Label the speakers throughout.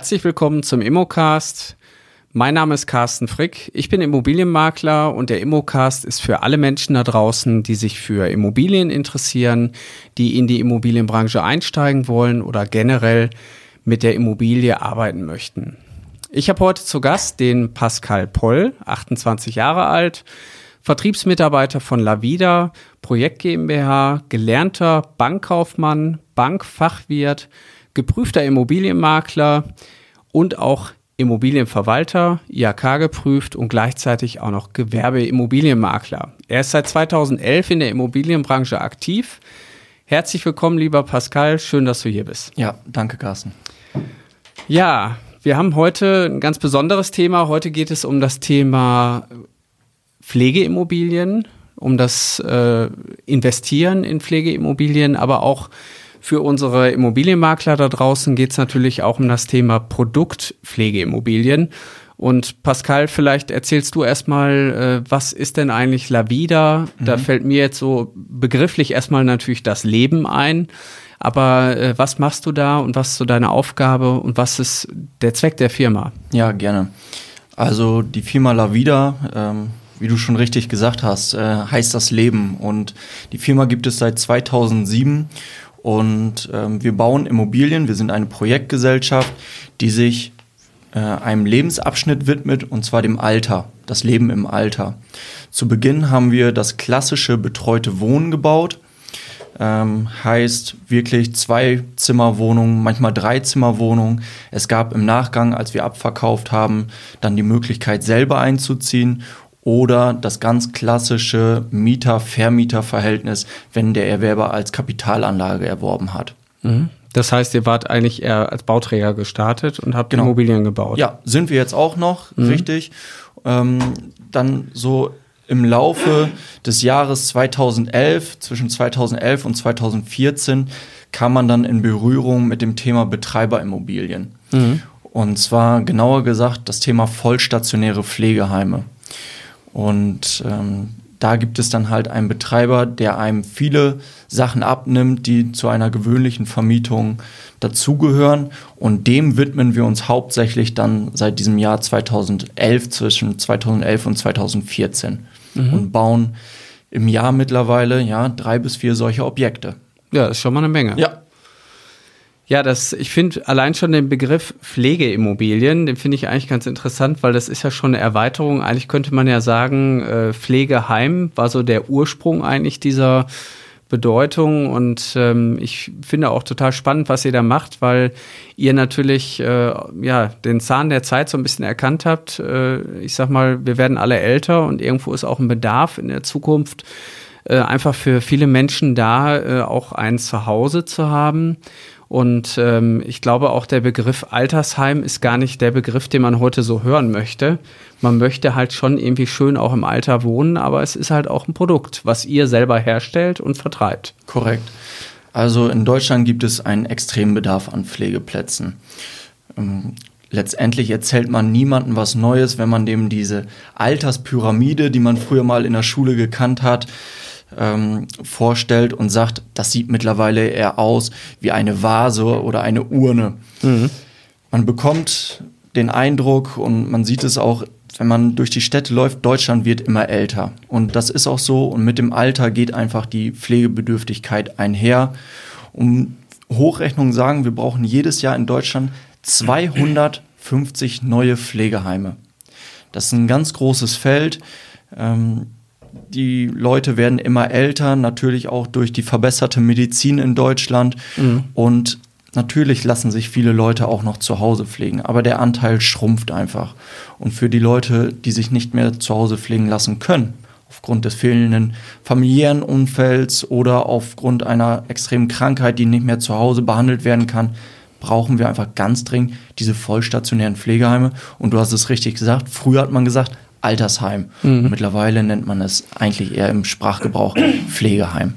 Speaker 1: Herzlich willkommen zum Immocast. Mein Name ist Carsten Frick. Ich bin Immobilienmakler und der Immocast ist für alle Menschen da draußen, die sich für Immobilien interessieren, die in die Immobilienbranche einsteigen wollen oder generell mit der Immobilie arbeiten möchten. Ich habe heute zu Gast den Pascal Poll, 28 Jahre alt, Vertriebsmitarbeiter von Lavida, Projekt GmbH, gelernter Bankkaufmann, Bankfachwirt, geprüfter Immobilienmakler und auch Immobilienverwalter, IHK geprüft und gleichzeitig auch noch Gewerbeimmobilienmakler. Er ist seit 2011 in der Immobilienbranche aktiv. Herzlich willkommen, lieber Pascal. Schön, dass du hier bist.
Speaker 2: Ja, danke, Carsten.
Speaker 1: Ja, wir haben heute ein ganz besonderes Thema. Heute geht es um das Thema Pflegeimmobilien, um das äh, Investieren in Pflegeimmobilien, aber auch für unsere Immobilienmakler da draußen geht es natürlich auch um das Thema Produktpflegeimmobilien. Und Pascal, vielleicht erzählst du erstmal, äh, was ist denn eigentlich Lavida? Mhm. Da fällt mir jetzt so begrifflich erstmal natürlich das Leben ein. Aber äh, was machst du da und was ist so deine Aufgabe und was ist der Zweck der Firma?
Speaker 2: Ja, gerne. Also die Firma Lavida, ähm, wie du schon richtig gesagt hast, äh, heißt das Leben. Und die Firma gibt es seit 2007 und ähm, wir bauen Immobilien. Wir sind eine Projektgesellschaft, die sich äh, einem Lebensabschnitt widmet, und zwar dem Alter, das Leben im Alter. Zu Beginn haben wir das klassische betreute Wohnen gebaut. Ähm, heißt wirklich zwei Zimmerwohnungen, manchmal drei Zimmerwohnungen. Es gab im Nachgang, als wir abverkauft haben, dann die Möglichkeit selber einzuziehen oder das ganz klassische Mieter-Vermieter-Verhältnis, wenn der Erwerber als Kapitalanlage erworben hat.
Speaker 1: Mhm. Das heißt, ihr wart eigentlich eher als Bauträger gestartet und habt genau. Immobilien gebaut.
Speaker 2: Ja, sind wir jetzt auch noch, mhm. richtig. Ähm, dann so im Laufe des Jahres 2011, zwischen 2011 und 2014, kam man dann in Berührung mit dem Thema Betreiberimmobilien. Mhm. Und zwar genauer gesagt das Thema vollstationäre Pflegeheime. Und ähm, da gibt es dann halt einen Betreiber, der einem viele Sachen abnimmt, die zu einer gewöhnlichen Vermietung dazugehören. Und dem widmen wir uns hauptsächlich dann seit diesem Jahr 2011, zwischen 2011 und 2014. Mhm. Und bauen im Jahr mittlerweile ja drei bis vier solche Objekte.
Speaker 1: Ja, das ist schon mal eine Menge.
Speaker 2: Ja,
Speaker 1: ja, das, ich finde allein schon den Begriff Pflegeimmobilien, den finde ich eigentlich ganz interessant, weil das ist ja schon eine Erweiterung. Eigentlich könnte man ja sagen, äh, Pflegeheim war so der Ursprung eigentlich dieser Bedeutung und ähm, ich finde auch total spannend, was ihr da macht, weil ihr natürlich äh, ja den Zahn der Zeit so ein bisschen erkannt habt. Äh, ich sag mal, wir werden alle älter und irgendwo ist auch ein Bedarf in der Zukunft äh, einfach für viele Menschen da, äh, auch ein Zuhause zu haben. Und ähm, ich glaube auch der Begriff Altersheim ist gar nicht der Begriff, den man heute so hören möchte. Man möchte halt schon irgendwie schön auch im Alter wohnen, aber es ist halt auch ein Produkt, was ihr selber herstellt und vertreibt.
Speaker 2: Korrekt. Also in Deutschland gibt es einen extremen Bedarf an Pflegeplätzen. Ähm, letztendlich erzählt man niemandem was Neues, wenn man dem diese Alterspyramide, die man früher mal in der Schule gekannt hat, ähm, vorstellt und sagt, das sieht mittlerweile eher aus wie eine Vase oder eine Urne. Mhm. Man bekommt den Eindruck und man sieht es auch, wenn man durch die Städte läuft, Deutschland wird immer älter. Und das ist auch so. Und mit dem Alter geht einfach die Pflegebedürftigkeit einher. Um Hochrechnungen sagen, wir brauchen jedes Jahr in Deutschland 250 neue Pflegeheime. Das ist ein ganz großes Feld. Ähm, die Leute werden immer älter, natürlich auch durch die verbesserte Medizin in Deutschland. Mhm. Und natürlich lassen sich viele Leute auch noch zu Hause pflegen, aber der Anteil schrumpft einfach. Und für die Leute, die sich nicht mehr zu Hause pflegen lassen können, aufgrund des fehlenden familiären Umfelds oder aufgrund einer extremen Krankheit, die nicht mehr zu Hause behandelt werden kann, brauchen wir einfach ganz dringend diese vollstationären Pflegeheime. Und du hast es richtig gesagt, früher hat man gesagt, Altersheim. Mhm. Mittlerweile nennt man es eigentlich eher im Sprachgebrauch Pflegeheim.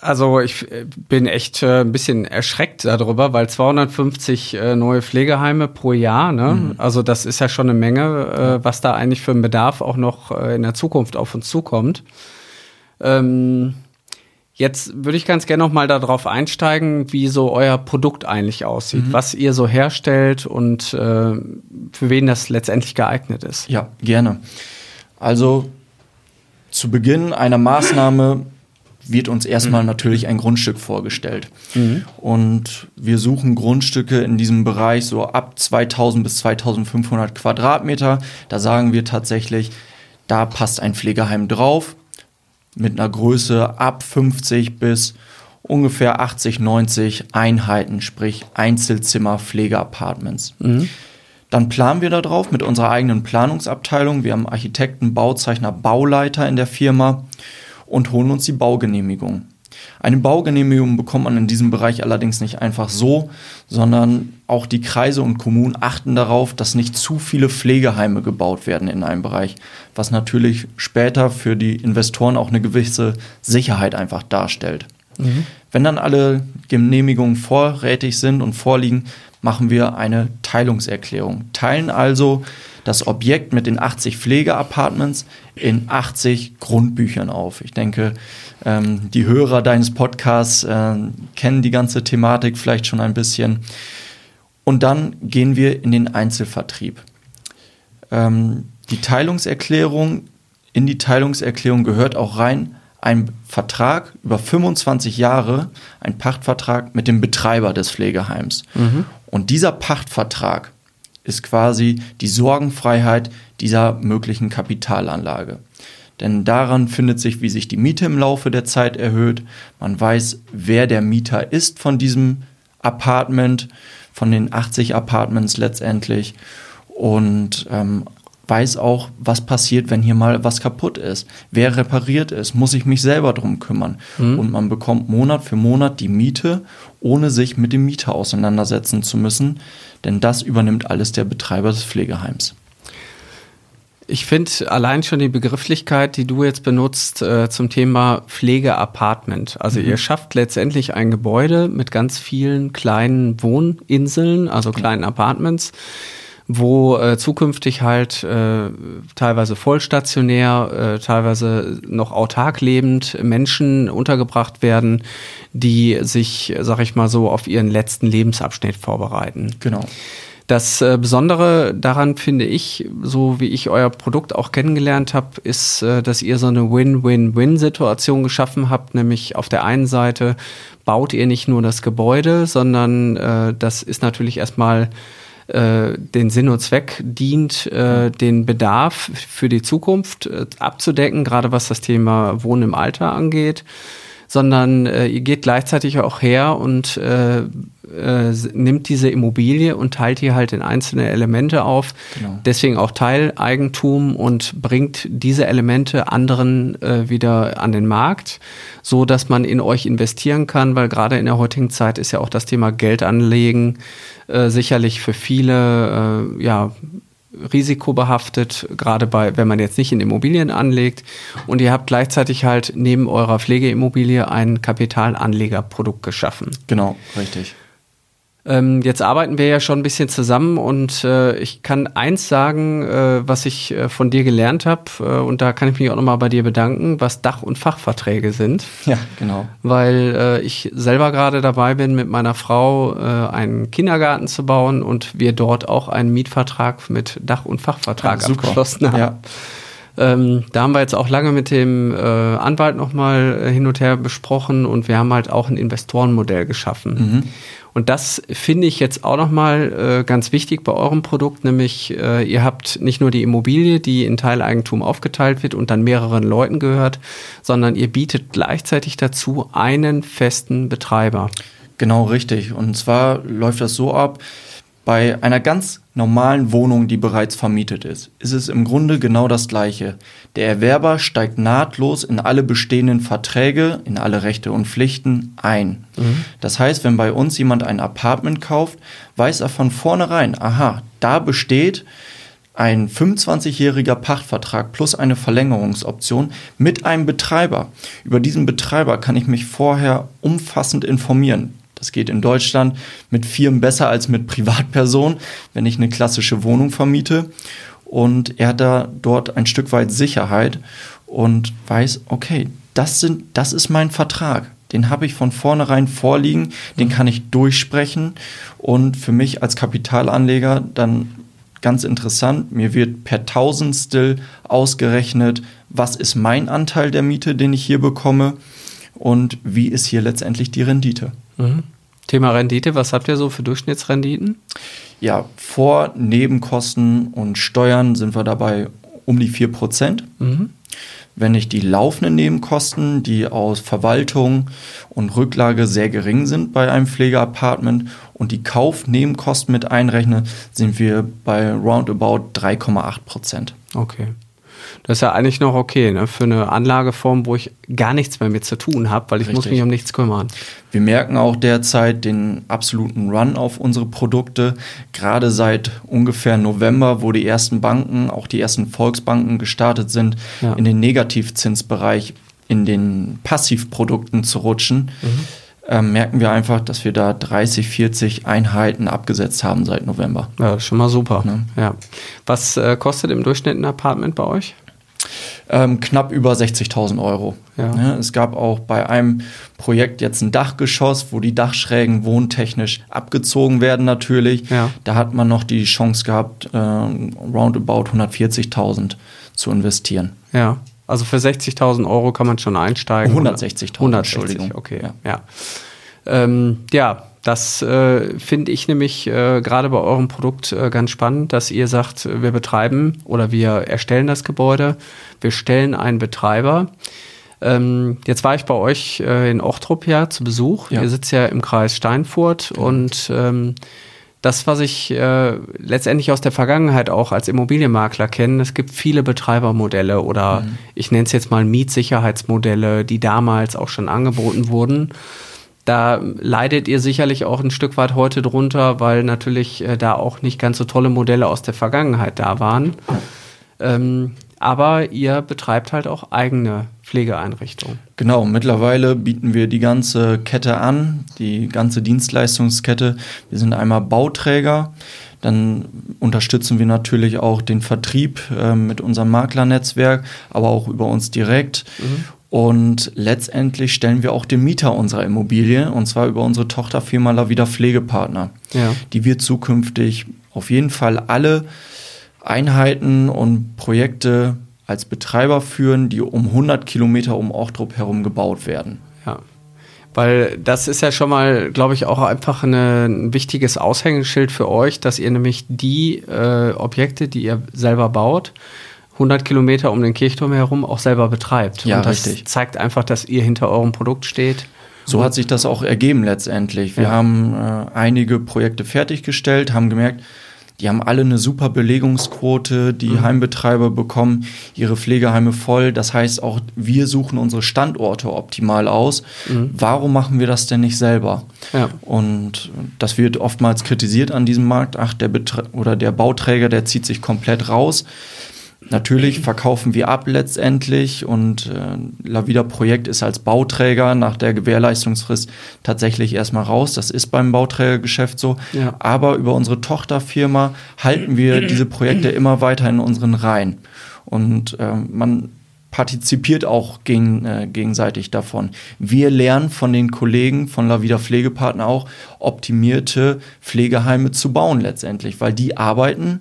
Speaker 1: Also ich äh, bin echt äh, ein bisschen erschreckt darüber, weil 250 äh, neue Pflegeheime pro Jahr, ne? Mhm. also das ist ja schon eine Menge, äh, was da eigentlich für einen Bedarf auch noch in der Zukunft auf uns zukommt. Ähm, Jetzt würde ich ganz gerne noch mal darauf einsteigen, wie so euer Produkt eigentlich aussieht, mhm. was ihr so herstellt und äh, für wen das letztendlich geeignet ist.
Speaker 2: Ja, gerne. Also zu Beginn einer Maßnahme wird uns erstmal mhm. natürlich ein Grundstück vorgestellt. Mhm. Und wir suchen Grundstücke in diesem Bereich so ab 2000 bis 2500 Quadratmeter. Da sagen wir tatsächlich, da passt ein Pflegeheim drauf mit einer Größe ab 50 bis ungefähr 80, 90 Einheiten, sprich Einzelzimmer, Pflegeapartments. Mhm. Dann planen wir darauf mit unserer eigenen Planungsabteilung. Wir haben Architekten, Bauzeichner, Bauleiter in der Firma und holen uns die Baugenehmigung. Eine Baugenehmigung bekommt man in diesem Bereich allerdings nicht einfach so, sondern auch die Kreise und Kommunen achten darauf, dass nicht zu viele Pflegeheime gebaut werden in einem Bereich, was natürlich später für die Investoren auch eine gewisse Sicherheit einfach darstellt. Mhm. Wenn dann alle Genehmigungen vorrätig sind und vorliegen, machen wir eine Teilungserklärung. Teilen also das Objekt mit den 80 Pflegeapartments in 80 Grundbüchern auf. Ich denke, ähm, die Hörer deines Podcasts äh, kennen die ganze Thematik vielleicht schon ein bisschen. Und dann gehen wir in den Einzelvertrieb. Ähm, die Teilungserklärung, in die Teilungserklärung gehört auch rein ein Vertrag über 25 Jahre, ein Pachtvertrag mit dem Betreiber des Pflegeheims. Mhm. Und dieser Pachtvertrag ist quasi die Sorgenfreiheit dieser möglichen Kapitalanlage. Denn daran findet sich, wie sich die Miete im Laufe der Zeit erhöht. Man weiß, wer der Mieter ist von diesem Apartment, von den 80 Apartments letztendlich. Und ähm, weiß auch, was passiert, wenn hier mal was kaputt ist. Wer repariert es? Muss ich mich selber drum kümmern? Mhm. Und man bekommt Monat für Monat die Miete, ohne sich mit dem Mieter auseinandersetzen zu müssen denn das übernimmt alles der Betreiber des Pflegeheims.
Speaker 1: Ich finde allein schon die Begrifflichkeit, die du jetzt benutzt äh, zum Thema Pflegeapartment. Also mhm. ihr schafft letztendlich ein Gebäude mit ganz vielen kleinen Wohninseln, also kleinen Apartments, wo äh, zukünftig halt äh, teilweise vollstationär, äh, teilweise noch autark lebend Menschen untergebracht werden, die sich, sag ich mal so, auf ihren letzten Lebensabschnitt vorbereiten.
Speaker 2: Genau.
Speaker 1: Das äh, Besondere daran finde ich, so wie ich euer Produkt auch kennengelernt habe, ist, äh, dass ihr so eine Win-Win-Win-Situation geschaffen habt. Nämlich auf der einen Seite baut ihr nicht nur das Gebäude, sondern äh, das ist natürlich erstmal äh, den Sinn und Zweck dient, äh, den Bedarf für die Zukunft äh, abzudecken, gerade was das Thema Wohnen im Alter angeht, sondern äh, ihr geht gleichzeitig auch her und äh, äh, nimmt diese Immobilie und teilt die halt in einzelne Elemente auf. Genau. Deswegen auch Teileigentum und bringt diese Elemente anderen äh, wieder an den Markt, so dass man in euch investieren kann, weil gerade in der heutigen Zeit ist ja auch das Thema Geld anlegen äh, sicherlich für viele äh, ja risikobehaftet, gerade bei, wenn man jetzt nicht in Immobilien anlegt. Und ihr habt gleichzeitig halt neben eurer Pflegeimmobilie ein Kapitalanlegerprodukt geschaffen.
Speaker 2: Genau, richtig.
Speaker 1: Ähm, jetzt arbeiten wir ja schon ein bisschen zusammen und äh, ich kann eins sagen, äh, was ich äh, von dir gelernt habe äh, und da kann ich mich auch nochmal bei dir bedanken, was Dach- und Fachverträge sind.
Speaker 2: Ja, genau.
Speaker 1: Weil äh, ich selber gerade dabei bin, mit meiner Frau äh, einen Kindergarten zu bauen und wir dort auch einen Mietvertrag mit Dach- und Fachvertrag ja, abgeschlossen haben. Ja. Ähm, da haben wir jetzt auch lange mit dem äh, Anwalt nochmal äh, hin und her besprochen und wir haben halt auch ein Investorenmodell geschaffen. Mhm. Und das finde ich jetzt auch nochmal äh, ganz wichtig bei eurem Produkt, nämlich äh, ihr habt nicht nur die Immobilie, die in Teileigentum aufgeteilt wird und dann mehreren Leuten gehört, sondern ihr bietet gleichzeitig dazu einen festen Betreiber.
Speaker 2: Genau richtig. Und zwar läuft das so ab, bei einer ganz normalen Wohnung, die bereits vermietet ist, ist es im Grunde genau das Gleiche. Der Erwerber steigt nahtlos in alle bestehenden Verträge, in alle Rechte und Pflichten ein. Mhm. Das heißt, wenn bei uns jemand ein Apartment kauft, weiß er von vornherein, aha, da besteht ein 25-jähriger Pachtvertrag plus eine Verlängerungsoption mit einem Betreiber. Über diesen Betreiber kann ich mich vorher umfassend informieren. Das geht in Deutschland mit Firmen besser als mit Privatpersonen, wenn ich eine klassische Wohnung vermiete. Und er hat da dort ein Stück weit Sicherheit und weiß, okay, das, sind, das ist mein Vertrag. den habe ich von vornherein vorliegen, den kann ich durchsprechen und für mich als Kapitalanleger dann ganz interessant, mir wird per Tausendstel ausgerechnet, was ist mein Anteil der Miete, den ich hier bekomme und wie ist hier letztendlich die Rendite.
Speaker 1: Mhm. Thema Rendite, was habt ihr so für Durchschnittsrenditen?
Speaker 2: Ja, vor Nebenkosten und Steuern sind wir dabei um die 4%. Mhm. Wenn ich die laufenden Nebenkosten, die aus Verwaltung und Rücklage sehr gering sind bei einem Pflegeapartment und die Kaufnebenkosten mit einrechne, sind wir bei roundabout 3,8 Prozent.
Speaker 1: Okay. Das ist ja eigentlich noch okay, ne? Für eine Anlageform, wo ich gar nichts mehr mit zu tun habe, weil ich Richtig. muss mich um nichts kümmern.
Speaker 2: Wir merken auch derzeit den absoluten Run auf unsere Produkte. Gerade seit ungefähr November, wo die ersten Banken, auch die ersten Volksbanken gestartet sind, ja. in den Negativzinsbereich, in den Passivprodukten zu rutschen. Mhm. Ähm, merken wir einfach, dass wir da 30, 40 Einheiten abgesetzt haben seit November.
Speaker 1: Ja, schon mal super. Ne? Ja. Was äh, kostet im Durchschnitt ein Apartment bei euch?
Speaker 2: ähm, knapp über 60.000 Euro. Ja. Ja, es gab auch bei einem Projekt jetzt ein Dachgeschoss, wo die Dachschrägen wohntechnisch abgezogen werden natürlich. Ja. Da hat man noch die Chance gehabt, äh, roundabout 140.000 zu investieren.
Speaker 1: Ja, also für 60.000 Euro kann man schon einsteigen.
Speaker 2: 160.000,
Speaker 1: 160, Entschuldigung. Okay, ja. ja. Ähm, ja, das äh, finde ich nämlich äh, gerade bei eurem Produkt äh, ganz spannend, dass ihr sagt, wir betreiben oder wir erstellen das Gebäude, wir stellen einen Betreiber. Ähm, jetzt war ich bei euch äh, in Ochtrup ja zu Besuch. Ja. Ihr sitzt ja im Kreis Steinfurt genau. und ähm, das, was ich äh, letztendlich aus der Vergangenheit auch als Immobilienmakler kenne, es gibt viele Betreibermodelle oder mhm. ich nenne es jetzt mal Mietsicherheitsmodelle, die damals auch schon angeboten wurden. Da leidet ihr sicherlich auch ein Stück weit heute drunter, weil natürlich äh, da auch nicht ganz so tolle Modelle aus der Vergangenheit da waren. Ähm, aber ihr betreibt halt auch eigene Pflegeeinrichtungen.
Speaker 2: Genau, mittlerweile bieten wir die ganze Kette an, die ganze Dienstleistungskette. Wir sind einmal Bauträger, dann unterstützen wir natürlich auch den Vertrieb äh, mit unserem Maklernetzwerk, aber auch über uns direkt. Mhm. Und letztendlich stellen wir auch den Mieter unserer Immobilie, und zwar über unsere Tochterfirma Lavida Pflegepartner. Ja. Die wird zukünftig auf jeden Fall alle Einheiten und Projekte als Betreiber führen, die um 100 Kilometer um Ochtrup herum gebaut werden.
Speaker 1: Ja. Weil das ist ja schon mal, glaube ich, auch einfach eine, ein wichtiges Aushängeschild für euch, dass ihr nämlich die äh, Objekte, die ihr selber baut, 100 Kilometer um den Kirchturm herum auch selber betreibt.
Speaker 2: Ja,
Speaker 1: und das
Speaker 2: richtig.
Speaker 1: zeigt einfach, dass ihr hinter eurem Produkt steht.
Speaker 2: So hat sich das auch ergeben letztendlich. Wir ja. haben äh, einige Projekte fertiggestellt, haben gemerkt, die haben alle eine super Belegungsquote. Die mhm. Heimbetreiber bekommen ihre Pflegeheime voll. Das heißt, auch wir suchen unsere Standorte optimal aus. Mhm. Warum machen wir das denn nicht selber? Ja. Und das wird oftmals kritisiert an diesem Markt. Ach, der Betre oder der Bauträger, der zieht sich komplett raus. Natürlich verkaufen wir ab letztendlich und äh, Lavida Projekt ist als Bauträger nach der Gewährleistungsfrist tatsächlich erstmal raus. Das ist beim Bauträgergeschäft so. Ja. Aber über unsere Tochterfirma halten wir diese Projekte immer weiter in unseren Reihen. Und äh, man partizipiert auch gegen, äh, gegenseitig davon. Wir lernen von den Kollegen von Lavida Pflegepartner auch, optimierte Pflegeheime zu bauen letztendlich, weil die arbeiten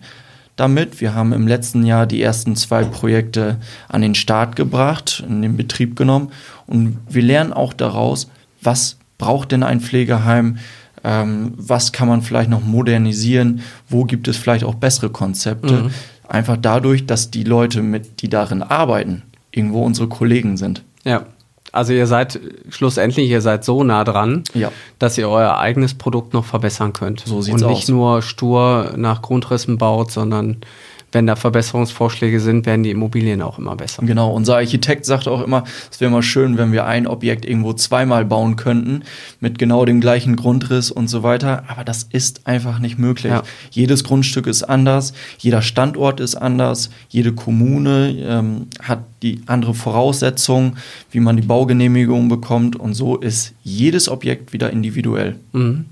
Speaker 2: damit. Wir haben im letzten Jahr die ersten zwei Projekte an den Start gebracht, in den Betrieb genommen und wir lernen auch daraus, was braucht denn ein Pflegeheim, ähm, was kann man vielleicht noch modernisieren, wo gibt es vielleicht auch bessere Konzepte. Mhm. Einfach dadurch, dass die Leute, mit, die darin arbeiten, irgendwo unsere Kollegen sind.
Speaker 1: Ja. Also ihr seid schlussendlich, ihr seid so nah dran, ja. dass ihr euer eigenes Produkt noch verbessern könnt.
Speaker 2: So sieht's
Speaker 1: Und nicht
Speaker 2: aus.
Speaker 1: nur stur nach Grundrissen baut, sondern wenn da Verbesserungsvorschläge sind, werden die Immobilien auch immer besser.
Speaker 2: Genau, unser Architekt sagt auch immer, es wäre mal schön, wenn wir ein Objekt irgendwo zweimal bauen könnten, mit genau dem gleichen Grundriss und so weiter. Aber das ist einfach nicht möglich. Ja. Jedes Grundstück ist anders, jeder Standort ist anders, jede Kommune ähm, hat die andere Voraussetzungen, wie man die Baugenehmigung bekommt und so ist jedes Objekt wieder individuell.
Speaker 1: Mhm.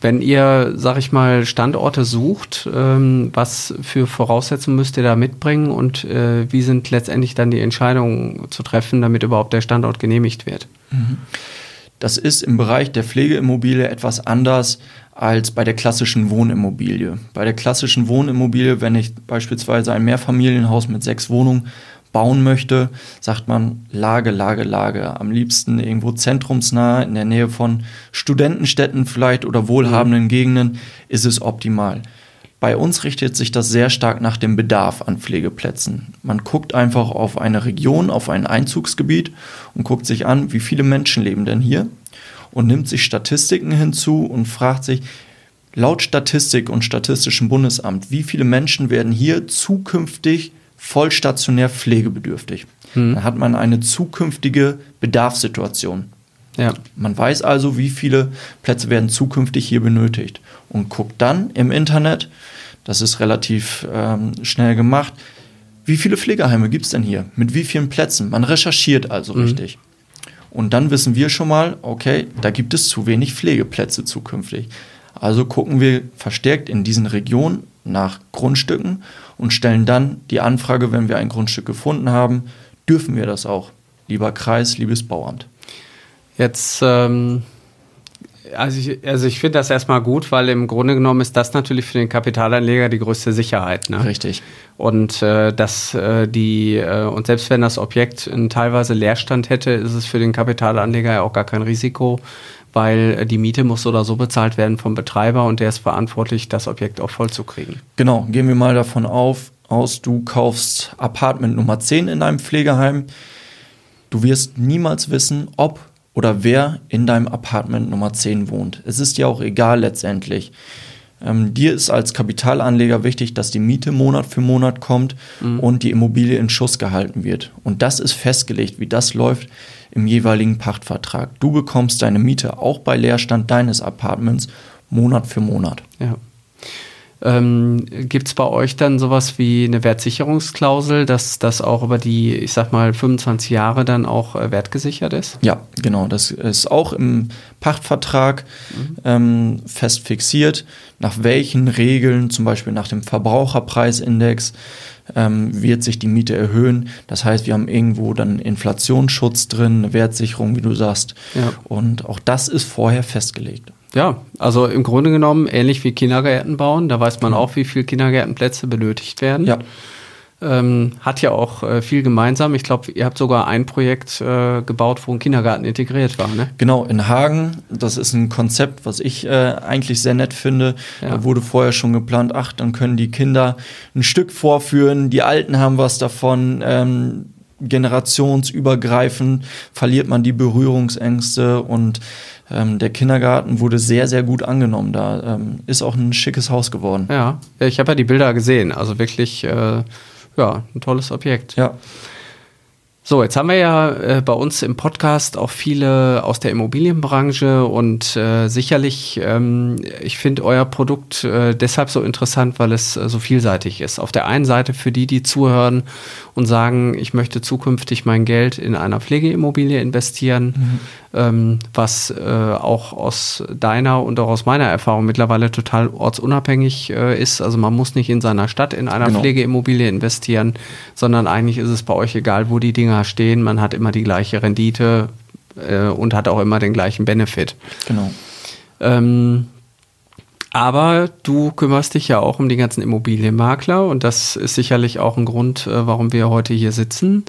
Speaker 1: Wenn ihr, sag ich mal, Standorte sucht, ähm, was für Voraussetzungen müsst ihr da mitbringen und äh, wie sind letztendlich dann die Entscheidungen zu treffen, damit überhaupt der Standort genehmigt wird?
Speaker 2: Mhm. Das ist im Bereich der Pflegeimmobilie etwas anders als bei der klassischen Wohnimmobilie. Bei der klassischen Wohnimmobilie, wenn ich beispielsweise ein Mehrfamilienhaus mit sechs Wohnungen bauen möchte, sagt man Lage, Lage, Lage. Am liebsten irgendwo zentrumsnah, in der Nähe von Studentenstädten vielleicht oder wohlhabenden mhm. Gegenden, ist es optimal. Bei uns richtet sich das sehr stark nach dem Bedarf an Pflegeplätzen. Man guckt einfach auf eine Region, auf ein Einzugsgebiet und guckt sich an, wie viele Menschen leben denn hier und nimmt sich Statistiken hinzu und fragt sich, laut Statistik und Statistischem Bundesamt, wie viele Menschen werden hier zukünftig vollstationär pflegebedürftig? Hm. Dann hat man eine zukünftige Bedarfssituation. Ja. Man weiß also, wie viele Plätze werden zukünftig hier benötigt und guckt dann im Internet, das ist relativ ähm, schnell gemacht, wie viele Pflegeheime gibt es denn hier? Mit wie vielen Plätzen? Man recherchiert also mhm. richtig. Und dann wissen wir schon mal, okay, da gibt es zu wenig Pflegeplätze zukünftig. Also gucken wir verstärkt in diesen Regionen nach Grundstücken und stellen dann die Anfrage, wenn wir ein Grundstück gefunden haben, dürfen wir das auch? Lieber Kreis, liebes Bauamt.
Speaker 1: Jetzt, ähm, also ich, also ich finde das erstmal gut, weil im Grunde genommen ist das natürlich für den Kapitalanleger die größte Sicherheit. Ne?
Speaker 2: Richtig.
Speaker 1: Und äh, dass äh, die, äh, und selbst wenn das Objekt einen teilweise Leerstand hätte, ist es für den Kapitalanleger ja auch gar kein Risiko, weil die Miete muss oder so bezahlt werden vom Betreiber und der ist verantwortlich, das Objekt auch voll zu kriegen.
Speaker 2: Genau, gehen wir mal davon auf, aus, du kaufst Apartment Nummer 10 in deinem Pflegeheim. Du wirst niemals wissen, ob oder wer in deinem Apartment Nummer 10 wohnt. Es ist dir auch egal letztendlich. Ähm, dir ist als Kapitalanleger wichtig, dass die Miete Monat für Monat kommt mhm. und die Immobilie in Schuss gehalten wird. Und das ist festgelegt, wie das läuft im jeweiligen Pachtvertrag. Du bekommst deine Miete auch bei Leerstand deines Apartments Monat für Monat.
Speaker 1: Ja. Ähm, Gibt es bei euch dann sowas wie eine Wertsicherungsklausel, dass das auch über die, ich sag mal, 25 Jahre dann auch äh, wertgesichert ist?
Speaker 2: Ja, genau. Das ist auch im Pachtvertrag mhm. ähm, fest fixiert, nach welchen Regeln, zum Beispiel nach dem Verbraucherpreisindex, ähm, wird sich die Miete erhöhen. Das heißt, wir haben irgendwo dann Inflationsschutz drin, eine Wertsicherung, wie du sagst. Ja. Und auch das ist vorher festgelegt.
Speaker 1: Ja, also im Grunde genommen ähnlich wie Kindergärten bauen. Da weiß man mhm. auch, wie viele Kindergärtenplätze benötigt werden. Ja. Ähm, hat ja auch äh, viel gemeinsam. Ich glaube, ihr habt sogar ein Projekt äh, gebaut, wo ein Kindergarten integriert war. Ne?
Speaker 2: Genau, in Hagen. Das ist ein Konzept, was ich äh, eigentlich sehr nett finde. Ja. Da wurde vorher schon geplant, ach, dann können die Kinder ein Stück vorführen, die Alten haben was davon. Ähm, generationsübergreifend verliert man die Berührungsängste und ähm, der Kindergarten wurde sehr, sehr gut angenommen. Da ähm, ist auch ein schickes Haus geworden.
Speaker 1: Ja, ich habe ja die Bilder gesehen. Also wirklich, äh, ja, ein tolles Objekt.
Speaker 2: Ja.
Speaker 1: So, jetzt haben wir ja äh, bei uns im Podcast auch viele aus der Immobilienbranche und äh, sicherlich, ähm, ich finde euer Produkt äh, deshalb so interessant, weil es äh, so vielseitig ist. Auf der einen Seite für die, die zuhören und sagen, ich möchte zukünftig mein Geld in einer Pflegeimmobilie investieren, mhm. ähm, was äh, auch aus deiner und auch aus meiner Erfahrung mittlerweile total ortsunabhängig äh, ist. Also man muss nicht in seiner Stadt in einer genau. Pflegeimmobilie investieren, sondern eigentlich ist es bei euch egal, wo die Dinge Dinger stehen, man hat immer die gleiche Rendite äh, und hat auch immer den gleichen Benefit.
Speaker 2: Genau.
Speaker 1: Ähm, aber du kümmerst dich ja auch um die ganzen Immobilienmakler und das ist sicherlich auch ein Grund, äh, warum wir heute hier sitzen.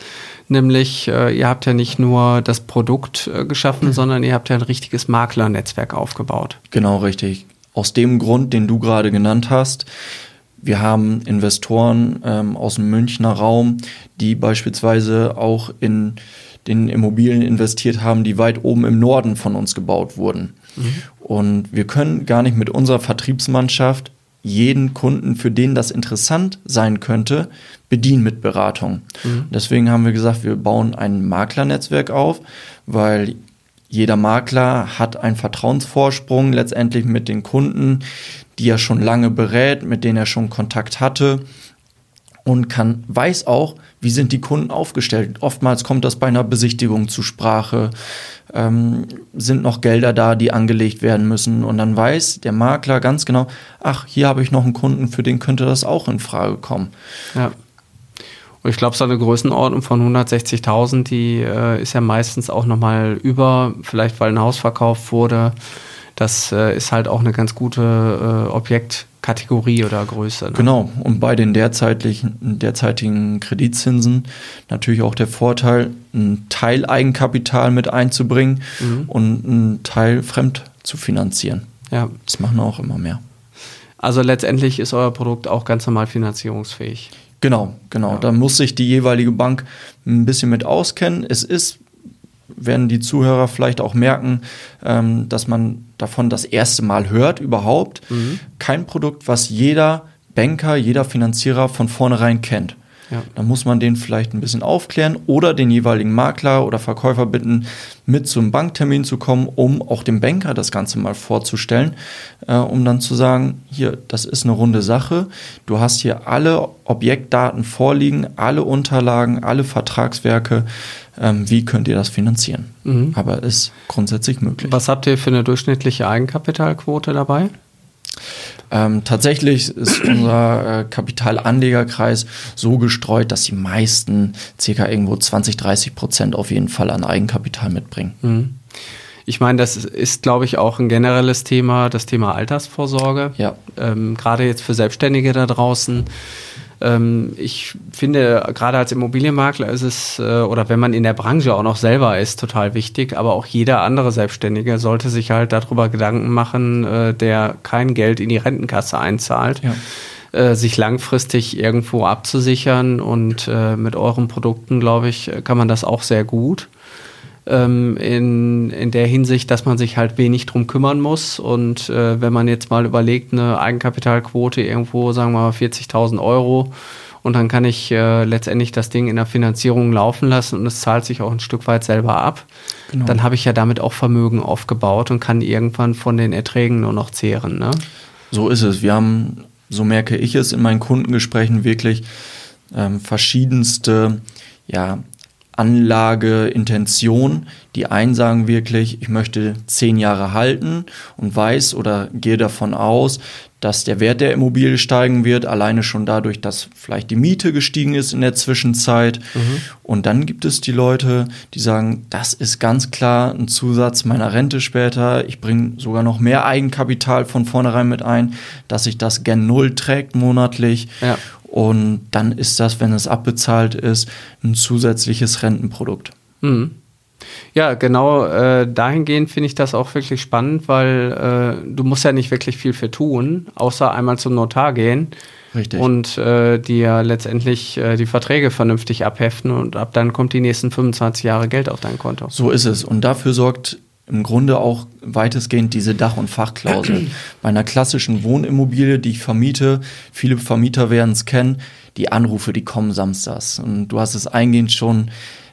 Speaker 1: Nämlich, äh, ihr habt ja nicht nur das Produkt äh, geschaffen, mhm. sondern ihr habt ja ein richtiges Maklernetzwerk aufgebaut.
Speaker 2: Genau, richtig. Aus dem Grund, den du gerade genannt hast, wir haben Investoren ähm, aus dem Münchner Raum, die beispielsweise auch in den Immobilien investiert haben, die weit oben im Norden von uns gebaut wurden. Mhm. Und wir können gar nicht mit unserer Vertriebsmannschaft jeden Kunden, für den das interessant sein könnte, bedienen mit Beratung. Mhm. Deswegen haben wir gesagt, wir bauen ein Maklernetzwerk auf, weil jeder Makler hat einen Vertrauensvorsprung letztendlich mit den Kunden, die er schon lange berät, mit denen er schon Kontakt hatte und kann, weiß auch, wie sind die Kunden aufgestellt. Oftmals kommt das bei einer Besichtigung zu Sprache, ähm, sind noch Gelder da, die angelegt werden müssen und dann weiß der Makler ganz genau, ach, hier habe ich noch einen Kunden, für den könnte das auch in Frage kommen.
Speaker 1: Ja. Und ich glaube, so eine Größenordnung von 160.000, die äh, ist ja meistens auch nochmal über, vielleicht weil ein Haus verkauft wurde. Das äh, ist halt auch eine ganz gute äh, Objektkategorie oder Größe. Ne?
Speaker 2: Genau. Und bei den derzeitigen, derzeitigen Kreditzinsen natürlich auch der Vorteil, ein Teil Eigenkapital mit einzubringen mhm. und ein Teil fremd zu finanzieren. Ja. Das machen auch immer mehr.
Speaker 1: Also letztendlich ist euer Produkt auch ganz normal finanzierungsfähig.
Speaker 2: Genau, genau. Ja. Da muss sich die jeweilige Bank ein bisschen mit auskennen. Es ist, werden die Zuhörer vielleicht auch merken, ähm, dass man davon das erste Mal hört überhaupt. Mhm. Kein Produkt, was jeder Banker, jeder Finanzierer von vornherein kennt. Ja. Dann muss man den vielleicht ein bisschen aufklären oder den jeweiligen Makler oder Verkäufer bitten, mit zum Banktermin zu kommen, um auch dem Banker das Ganze mal vorzustellen, äh, um dann zu sagen, hier, das ist eine runde Sache. Du hast hier alle Objektdaten vorliegen, alle Unterlagen, alle Vertragswerke. Ähm, wie könnt ihr das finanzieren? Mhm. Aber ist grundsätzlich möglich.
Speaker 1: Was habt ihr für eine durchschnittliche Eigenkapitalquote dabei?
Speaker 2: Ähm, tatsächlich ist unser äh, Kapitalanlegerkreis so gestreut, dass die meisten circa irgendwo 20, 30 Prozent auf jeden Fall an Eigenkapital mitbringen. Mhm.
Speaker 1: Ich meine, das ist, glaube ich, auch ein generelles Thema, das Thema Altersvorsorge. Ja. Ähm, Gerade jetzt für Selbstständige da draußen ähm, ich finde, gerade als Immobilienmakler ist es, äh, oder wenn man in der Branche auch noch selber ist, total wichtig. Aber auch jeder andere Selbstständige sollte sich halt darüber Gedanken machen, äh, der kein Geld in die Rentenkasse einzahlt. Ja äh, sich langfristig irgendwo abzusichern und äh, mit euren Produkten, glaube ich, kann man das auch sehr gut ähm, in, in der Hinsicht, dass man sich halt wenig drum kümmern muss. Und äh, wenn man jetzt mal überlegt, eine Eigenkapitalquote irgendwo, sagen wir mal 40.000 Euro, und dann kann ich äh, letztendlich das Ding in der Finanzierung laufen lassen und es zahlt sich auch ein Stück weit selber ab. Genau. Dann habe ich ja damit auch Vermögen aufgebaut und kann irgendwann von den Erträgen nur noch zehren. Ne?
Speaker 2: So ist es. Wir haben, so merke ich es in meinen Kundengesprächen wirklich ähm, verschiedenste ja, Anlageintention. Die einen sagen wirklich, ich möchte zehn Jahre halten und weiß oder gehe davon aus, dass der Wert der Immobilie steigen wird, alleine schon dadurch, dass vielleicht die Miete gestiegen ist in der Zwischenzeit. Mhm. Und dann gibt es die Leute, die sagen, das ist ganz klar ein Zusatz meiner Rente später. Ich bringe sogar noch mehr Eigenkapital von vornherein mit ein, dass sich das gen Null trägt monatlich. Ja. Und dann ist das, wenn es abbezahlt ist, ein zusätzliches Rentenprodukt. Mhm.
Speaker 1: Ja, genau äh, dahingehend finde ich das auch wirklich spannend, weil äh, du musst ja nicht wirklich viel für tun, außer einmal zum Notar gehen. Richtig. Und äh, dir letztendlich äh, die Verträge vernünftig abheften und ab dann kommt die nächsten 25 Jahre Geld auf dein Konto.
Speaker 2: So ist es. Und dafür sorgt im Grunde auch weitestgehend diese Dach- und Fachklausel. Bei einer klassischen Wohnimmobilie, die ich vermiete, viele Vermieter werden es kennen, die Anrufe, die kommen samstags. Und du hast es eingehend schon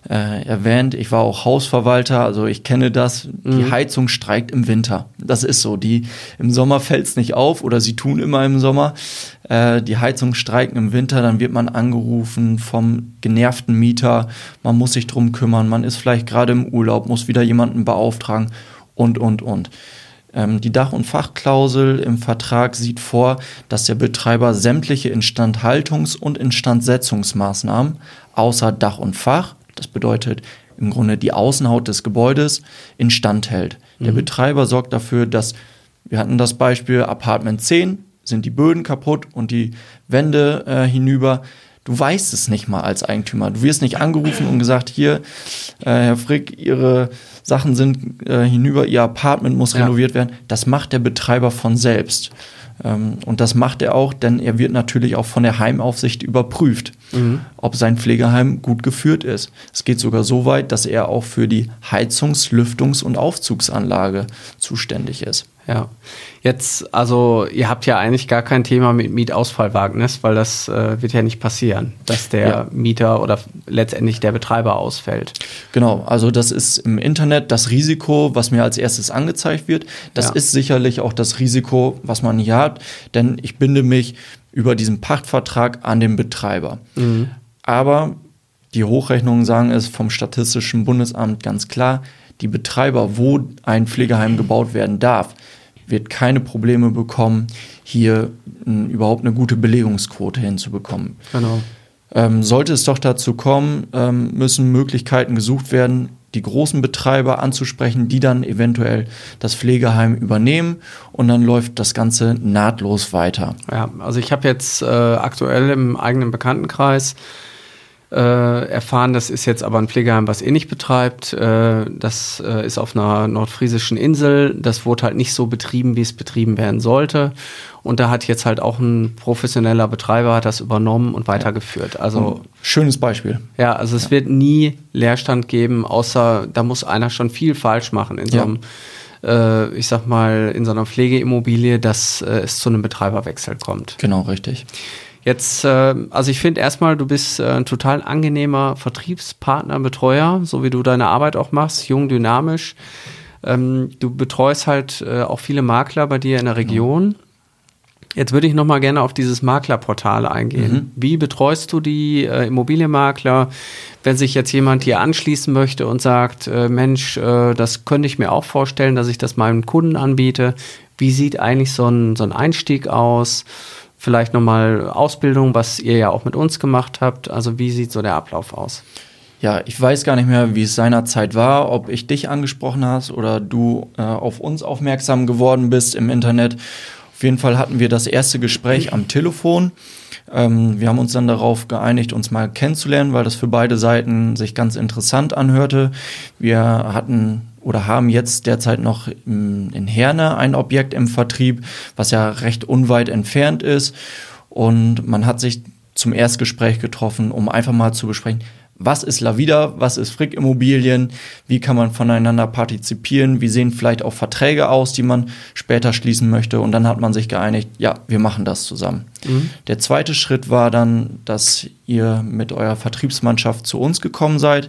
Speaker 2: äh, erwähnt, ich war auch Hausverwalter, also ich kenne das. Mhm. Die Heizung streikt im Winter. Das ist so. Die im Sommer fällt es nicht auf oder sie tun immer im Sommer. Äh, die Heizung streiken im Winter, dann wird man angerufen vom genervten Mieter. Man muss sich drum kümmern. Man ist vielleicht gerade im Urlaub, muss wieder jemanden beauftragen und und und. Ähm, die Dach- und Fachklausel im Vertrag sieht vor, dass der Betreiber sämtliche Instandhaltungs- und Instandsetzungsmaßnahmen außer Dach und Fach das bedeutet im Grunde die Außenhaut des Gebäudes instand hält. Der mhm. Betreiber sorgt dafür, dass, wir hatten das Beispiel Apartment 10, sind die Böden kaputt und die Wände äh, hinüber. Du weißt es nicht mal als Eigentümer. Du wirst nicht angerufen und gesagt, hier, äh, Herr Frick, Ihre Sachen sind äh, hinüber, Ihr Apartment muss ja. renoviert werden. Das macht der Betreiber von selbst. Ähm, und das macht er auch, denn er wird natürlich auch von der Heimaufsicht überprüft, mhm. ob sein Pflegeheim gut geführt ist. Es geht sogar so weit, dass er auch für die Heizungs-, Lüftungs- und Aufzugsanlage zuständig ist.
Speaker 1: Ja. Jetzt, also ihr habt ja eigentlich gar kein Thema mit Mietausfallwagnis, weil das äh, wird ja nicht passieren, dass der ja. Mieter oder letztendlich der Betreiber ausfällt.
Speaker 2: Genau, also das ist im Internet das Risiko, was mir als erstes angezeigt wird. Das ja. ist sicherlich auch das Risiko, was man hier hat, denn ich binde mich über diesen Pachtvertrag an den Betreiber. Mhm. Aber die Hochrechnungen sagen es vom Statistischen Bundesamt ganz klar, die Betreiber, wo ein Pflegeheim gebaut werden darf, wird keine Probleme bekommen, hier n, überhaupt eine gute Belegungsquote hinzubekommen. Genau. Ähm, sollte es doch dazu kommen, ähm, müssen Möglichkeiten gesucht werden, die großen Betreiber anzusprechen, die dann eventuell das Pflegeheim übernehmen und dann läuft das Ganze nahtlos weiter.
Speaker 1: Ja, also ich habe jetzt äh, aktuell im eigenen Bekanntenkreis erfahren, das ist jetzt aber ein Pflegeheim, was eh nicht betreibt. Äh, das äh, ist auf einer nordfriesischen Insel. Das wurde halt nicht so betrieben, wie es betrieben werden sollte. Und da hat jetzt halt auch ein professioneller Betreiber das übernommen und weitergeführt. Also
Speaker 2: schönes Beispiel.
Speaker 1: Ja, also es ja. wird nie Leerstand geben, außer da muss einer schon viel falsch machen in so einem ja. äh, ich sag mal, in so einer Pflegeimmobilie, dass äh, es zu einem Betreiberwechsel kommt.
Speaker 2: Genau, richtig.
Speaker 1: Jetzt, äh, also ich finde erstmal, du bist äh, ein total angenehmer Vertriebspartner, Betreuer, so wie du deine Arbeit auch machst, jung, dynamisch. Ähm, du betreust halt äh, auch viele Makler bei dir in der Region. Jetzt würde ich noch mal gerne auf dieses Maklerportal eingehen. Mhm. Wie betreust du die äh, Immobilienmakler, wenn sich jetzt jemand hier anschließen möchte und sagt, äh, Mensch, äh, das könnte ich mir auch vorstellen, dass ich das meinem Kunden anbiete. Wie sieht eigentlich so ein, so ein Einstieg aus? Vielleicht nochmal Ausbildung, was ihr ja auch mit uns gemacht habt. Also wie sieht so der Ablauf aus?
Speaker 2: Ja, ich weiß gar nicht mehr, wie es seinerzeit war, ob ich dich angesprochen hast oder du äh, auf uns aufmerksam geworden bist im Internet. Auf jeden Fall hatten wir das erste Gespräch am Telefon. Ähm, wir haben uns dann darauf geeinigt, uns mal kennenzulernen, weil das für beide Seiten sich ganz interessant anhörte. Wir hatten oder haben jetzt derzeit noch in Herne ein Objekt im Vertrieb, was ja recht unweit entfernt ist. Und man hat sich zum Erstgespräch getroffen, um einfach mal zu besprechen, was ist Lavida, was ist Frick Immobilien, wie kann man voneinander partizipieren, wie sehen vielleicht auch Verträge aus, die man später schließen möchte. Und dann hat man sich geeinigt, ja, wir machen das zusammen. Mhm. Der zweite Schritt war dann, dass ihr mit eurer Vertriebsmannschaft zu uns gekommen seid.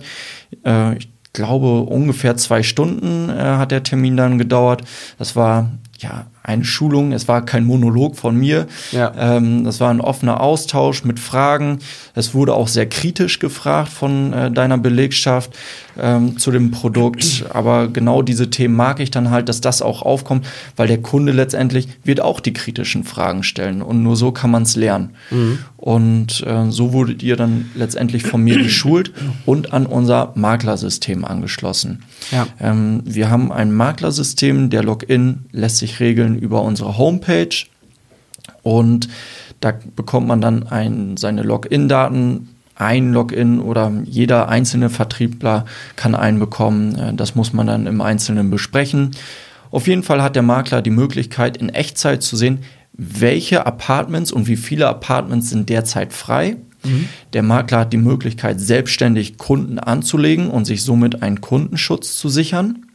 Speaker 2: Äh, ich glaube, ungefähr zwei Stunden äh, hat der Termin dann gedauert. Das war ja eine Schulung, es war kein Monolog von mir. Ja. Ähm, das war ein offener Austausch mit Fragen. Es wurde auch sehr kritisch gefragt von äh, deiner Belegschaft ähm, zu dem Produkt. Aber genau diese Themen mag ich dann halt, dass das auch aufkommt, weil der Kunde letztendlich wird auch die kritischen Fragen stellen. Und nur so kann man es lernen. Mhm. Und äh, so wurdet ihr dann letztendlich von mir geschult und an unser Maklersystem angeschlossen. Ja. Ähm, wir haben ein Maklersystem, der Login lässt sich regeln über unsere Homepage und da bekommt man dann ein, seine Login-Daten, ein Login oder jeder einzelne Vertriebler kann einen bekommen. Äh, das muss man dann im Einzelnen besprechen. Auf jeden Fall hat der Makler die Möglichkeit, in Echtzeit zu sehen, welche Apartments und wie viele Apartments sind derzeit frei. Mhm. Der Makler hat die Möglichkeit, selbstständig Kunden anzulegen und sich somit einen Kundenschutz zu sichern.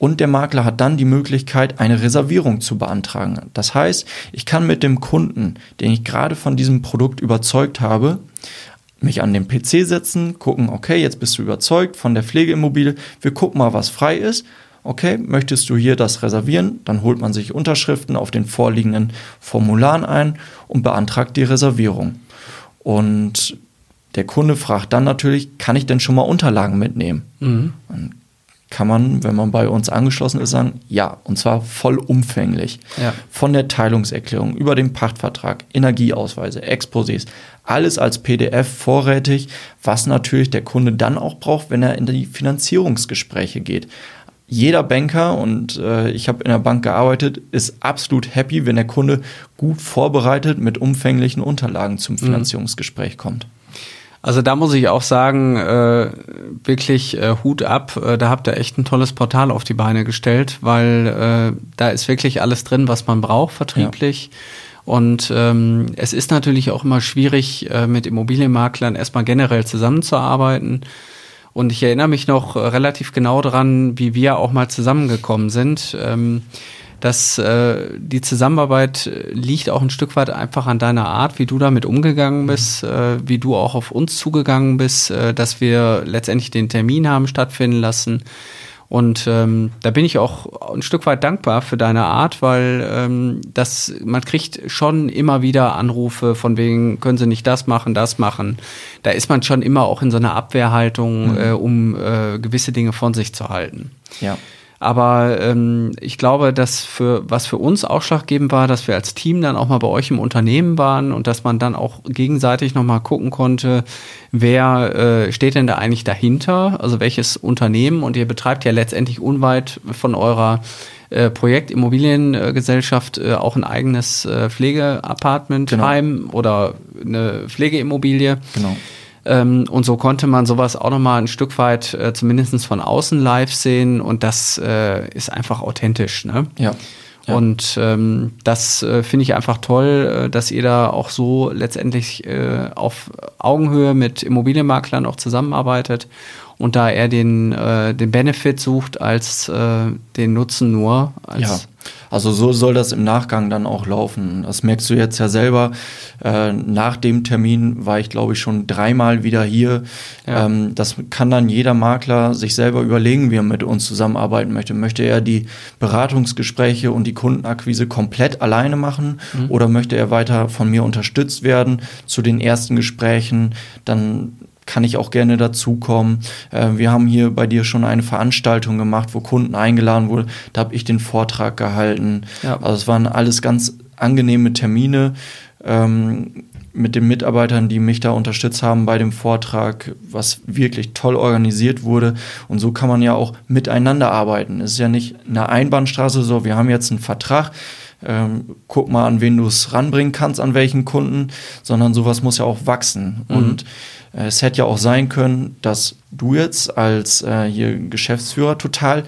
Speaker 2: Und der Makler hat dann die Möglichkeit, eine Reservierung zu beantragen. Das heißt, ich kann mit dem Kunden, den ich gerade von diesem Produkt überzeugt habe, mich an den PC setzen, gucken, okay, jetzt bist du überzeugt von der Pflegeimmobilie, wir gucken mal, was frei ist. Okay, möchtest du hier das reservieren? Dann holt man sich Unterschriften auf den vorliegenden Formularen ein und beantragt die Reservierung. Und der Kunde fragt dann natürlich, kann ich denn schon mal Unterlagen mitnehmen? Mhm kann man, wenn man bei uns angeschlossen ist, sagen, ja, und zwar vollumfänglich. Ja. Von der Teilungserklärung über den Pachtvertrag, Energieausweise, Exposés, alles als PDF vorrätig, was natürlich der Kunde dann auch braucht, wenn er in die Finanzierungsgespräche geht. Jeder Banker, und äh, ich habe in der Bank gearbeitet, ist absolut happy, wenn der Kunde gut vorbereitet mit umfänglichen Unterlagen zum mhm. Finanzierungsgespräch kommt.
Speaker 1: Also da muss ich auch sagen, äh, wirklich äh, Hut ab. Äh, da habt ihr echt ein tolles Portal auf die Beine gestellt, weil äh, da ist wirklich alles drin, was man braucht, vertrieblich. Ja. Und ähm, es ist natürlich auch immer schwierig, äh, mit Immobilienmaklern erstmal generell zusammenzuarbeiten. Und ich erinnere mich noch relativ genau dran, wie wir auch mal zusammengekommen sind. Ähm, dass äh, die Zusammenarbeit liegt auch ein Stück weit einfach an deiner Art, wie du damit umgegangen bist, äh, wie du auch auf uns zugegangen bist, äh, dass wir letztendlich den Termin haben stattfinden lassen. Und ähm, da bin ich auch ein Stück weit dankbar für deine Art, weil ähm, das, man kriegt schon immer wieder Anrufe von wegen, können Sie nicht das machen, das machen. Da ist man schon immer auch in so einer Abwehrhaltung, mhm. äh, um äh, gewisse Dinge von sich zu halten. Ja. Aber ähm, ich glaube, dass für was für uns ausschlaggebend war, dass wir als Team dann auch mal bei euch im Unternehmen waren und dass man dann auch gegenseitig nochmal gucken konnte, wer äh, steht denn da eigentlich dahinter, also welches Unternehmen und ihr betreibt ja letztendlich unweit von eurer äh, Projektimmobiliengesellschaft äh, auch ein eigenes äh, Pflegeapartment,
Speaker 2: Genau.
Speaker 1: Oder eine Pflegeimmobilie.
Speaker 2: Genau.
Speaker 1: Ähm, und so konnte man sowas auch nochmal ein Stück weit äh, zumindest von außen live sehen und das äh, ist einfach authentisch. Ne?
Speaker 2: Ja. Ja.
Speaker 1: Und ähm, das äh, finde ich einfach toll, äh, dass ihr da auch so letztendlich äh, auf Augenhöhe mit Immobilienmaklern auch zusammenarbeitet und da er den, äh, den Benefit sucht als äh, den Nutzen nur. Als,
Speaker 2: Ja, also so soll das im Nachgang dann auch laufen. Das merkst du jetzt ja selber. Äh, nach dem Termin war ich, glaube ich, schon dreimal wieder hier.
Speaker 1: Ja.
Speaker 2: Ähm, das kann dann jeder Makler sich selber überlegen, wie er mit uns zusammenarbeiten möchte. Möchte er die Beratungsgespräche und die Kundenakquise komplett alleine machen oder möchte er weiter von mir unterstützt werden zu den ersten Gesprächen? Dann kann ich auch gerne dazukommen. Äh, wir haben hier bei dir schon eine Veranstaltung gemacht, wo Kunden eingeladen wurden. Da habe ich den Vortrag gehalten.
Speaker 1: Ja.
Speaker 2: Also es waren alles ganz angenehme Termine ähm, mit den Mitarbeitern, die mich da unterstützt haben bei dem Vortrag, was wirklich toll organisiert wurde. Und so kann man ja auch miteinander arbeiten. Es ist ja nicht eine Einbahnstraße so, wir haben jetzt einen Vertrag, ähm, guck mal, an wen du es ranbringen kannst, an welchen Kunden, sondern sowas muss ja auch wachsen.
Speaker 1: Mhm.
Speaker 2: Und äh, es hätte ja auch sein können, dass du jetzt als äh, hier Geschäftsführer total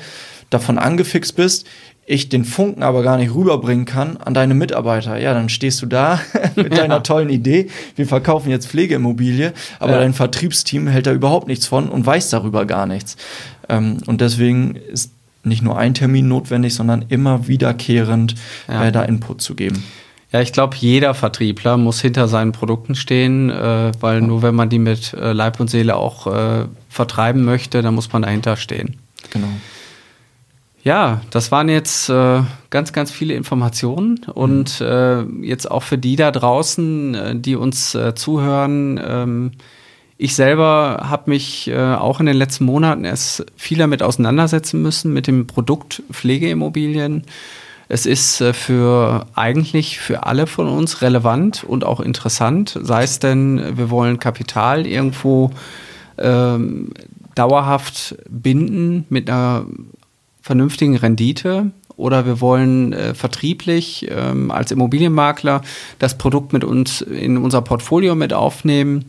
Speaker 2: davon angefixt bist, ich den Funken aber gar nicht rüberbringen kann an deine Mitarbeiter. Ja, dann stehst du da mit deiner
Speaker 1: Ja.
Speaker 2: tollen Idee. Wir verkaufen jetzt Pflegeimmobilie, aber
Speaker 1: Ja.
Speaker 2: dein Vertriebsteam hält da überhaupt nichts von und weiß darüber gar nichts. Ähm, und deswegen ist nicht nur ein Termin notwendig, sondern immer wiederkehrend
Speaker 1: Ja.
Speaker 2: äh, da Input zu geben.
Speaker 1: Ja, ich glaube, jeder Vertriebler muss hinter seinen Produkten stehen, äh, weil nur wenn man die mit äh, Leib und Seele auch äh, vertreiben möchte, dann muss man dahinter stehen.
Speaker 2: Genau.
Speaker 1: Ja, das waren jetzt äh, ganz, ganz viele Informationen und äh, jetzt auch für die da draußen, äh, die uns äh, zuhören. Ähm, ich selber habe mich äh, auch in den letzten Monaten erst viel damit auseinandersetzen müssen mit dem Produkt Pflegeimmobilien. Es ist äh, für eigentlich für alle von uns relevant und auch interessant, sei es denn, wir wollen Kapital irgendwo ähm, dauerhaft binden mit einer vernünftigen Rendite oder wir wollen äh, vertrieblich ähm, als Immobilienmakler das Produkt mit uns in unser Portfolio mit aufnehmen.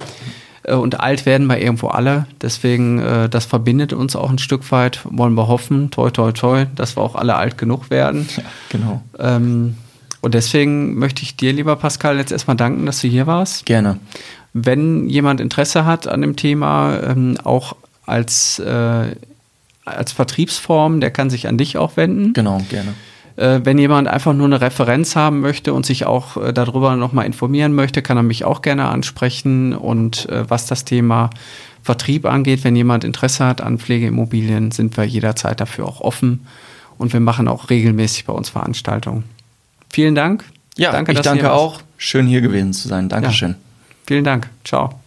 Speaker 1: Äh, und alt werden wir irgendwo alle. Deswegen, äh, das verbindet uns auch ein Stück weit. Wollen wir hoffen, toi, toi, toi, dass wir auch alle alt genug werden.
Speaker 2: Ja, genau.
Speaker 1: Ähm, und deswegen möchte ich dir, lieber Pascal, jetzt erstmal danken, dass du hier warst.
Speaker 2: Gerne.
Speaker 1: Wenn jemand Interesse hat an dem Thema, ähm, auch als, äh, als Vertriebsform, der kann sich an dich auch wenden.
Speaker 2: Genau, gerne.
Speaker 1: Äh, wenn jemand einfach nur eine Referenz haben möchte und sich auch äh, darüber nochmal informieren möchte, kann er mich auch gerne ansprechen. Und äh, was das Thema Vertrieb angeht, wenn jemand Interesse hat an Pflegeimmobilien, sind wir jederzeit dafür auch offen. Und wir machen auch regelmäßig bei uns Veranstaltungen. Vielen Dank.
Speaker 2: Ja, ich danke
Speaker 1: hier warst.
Speaker 2: auch. Schön hier gewesen zu sein. Dankeschön.
Speaker 1: Vielen Dank. Ciao.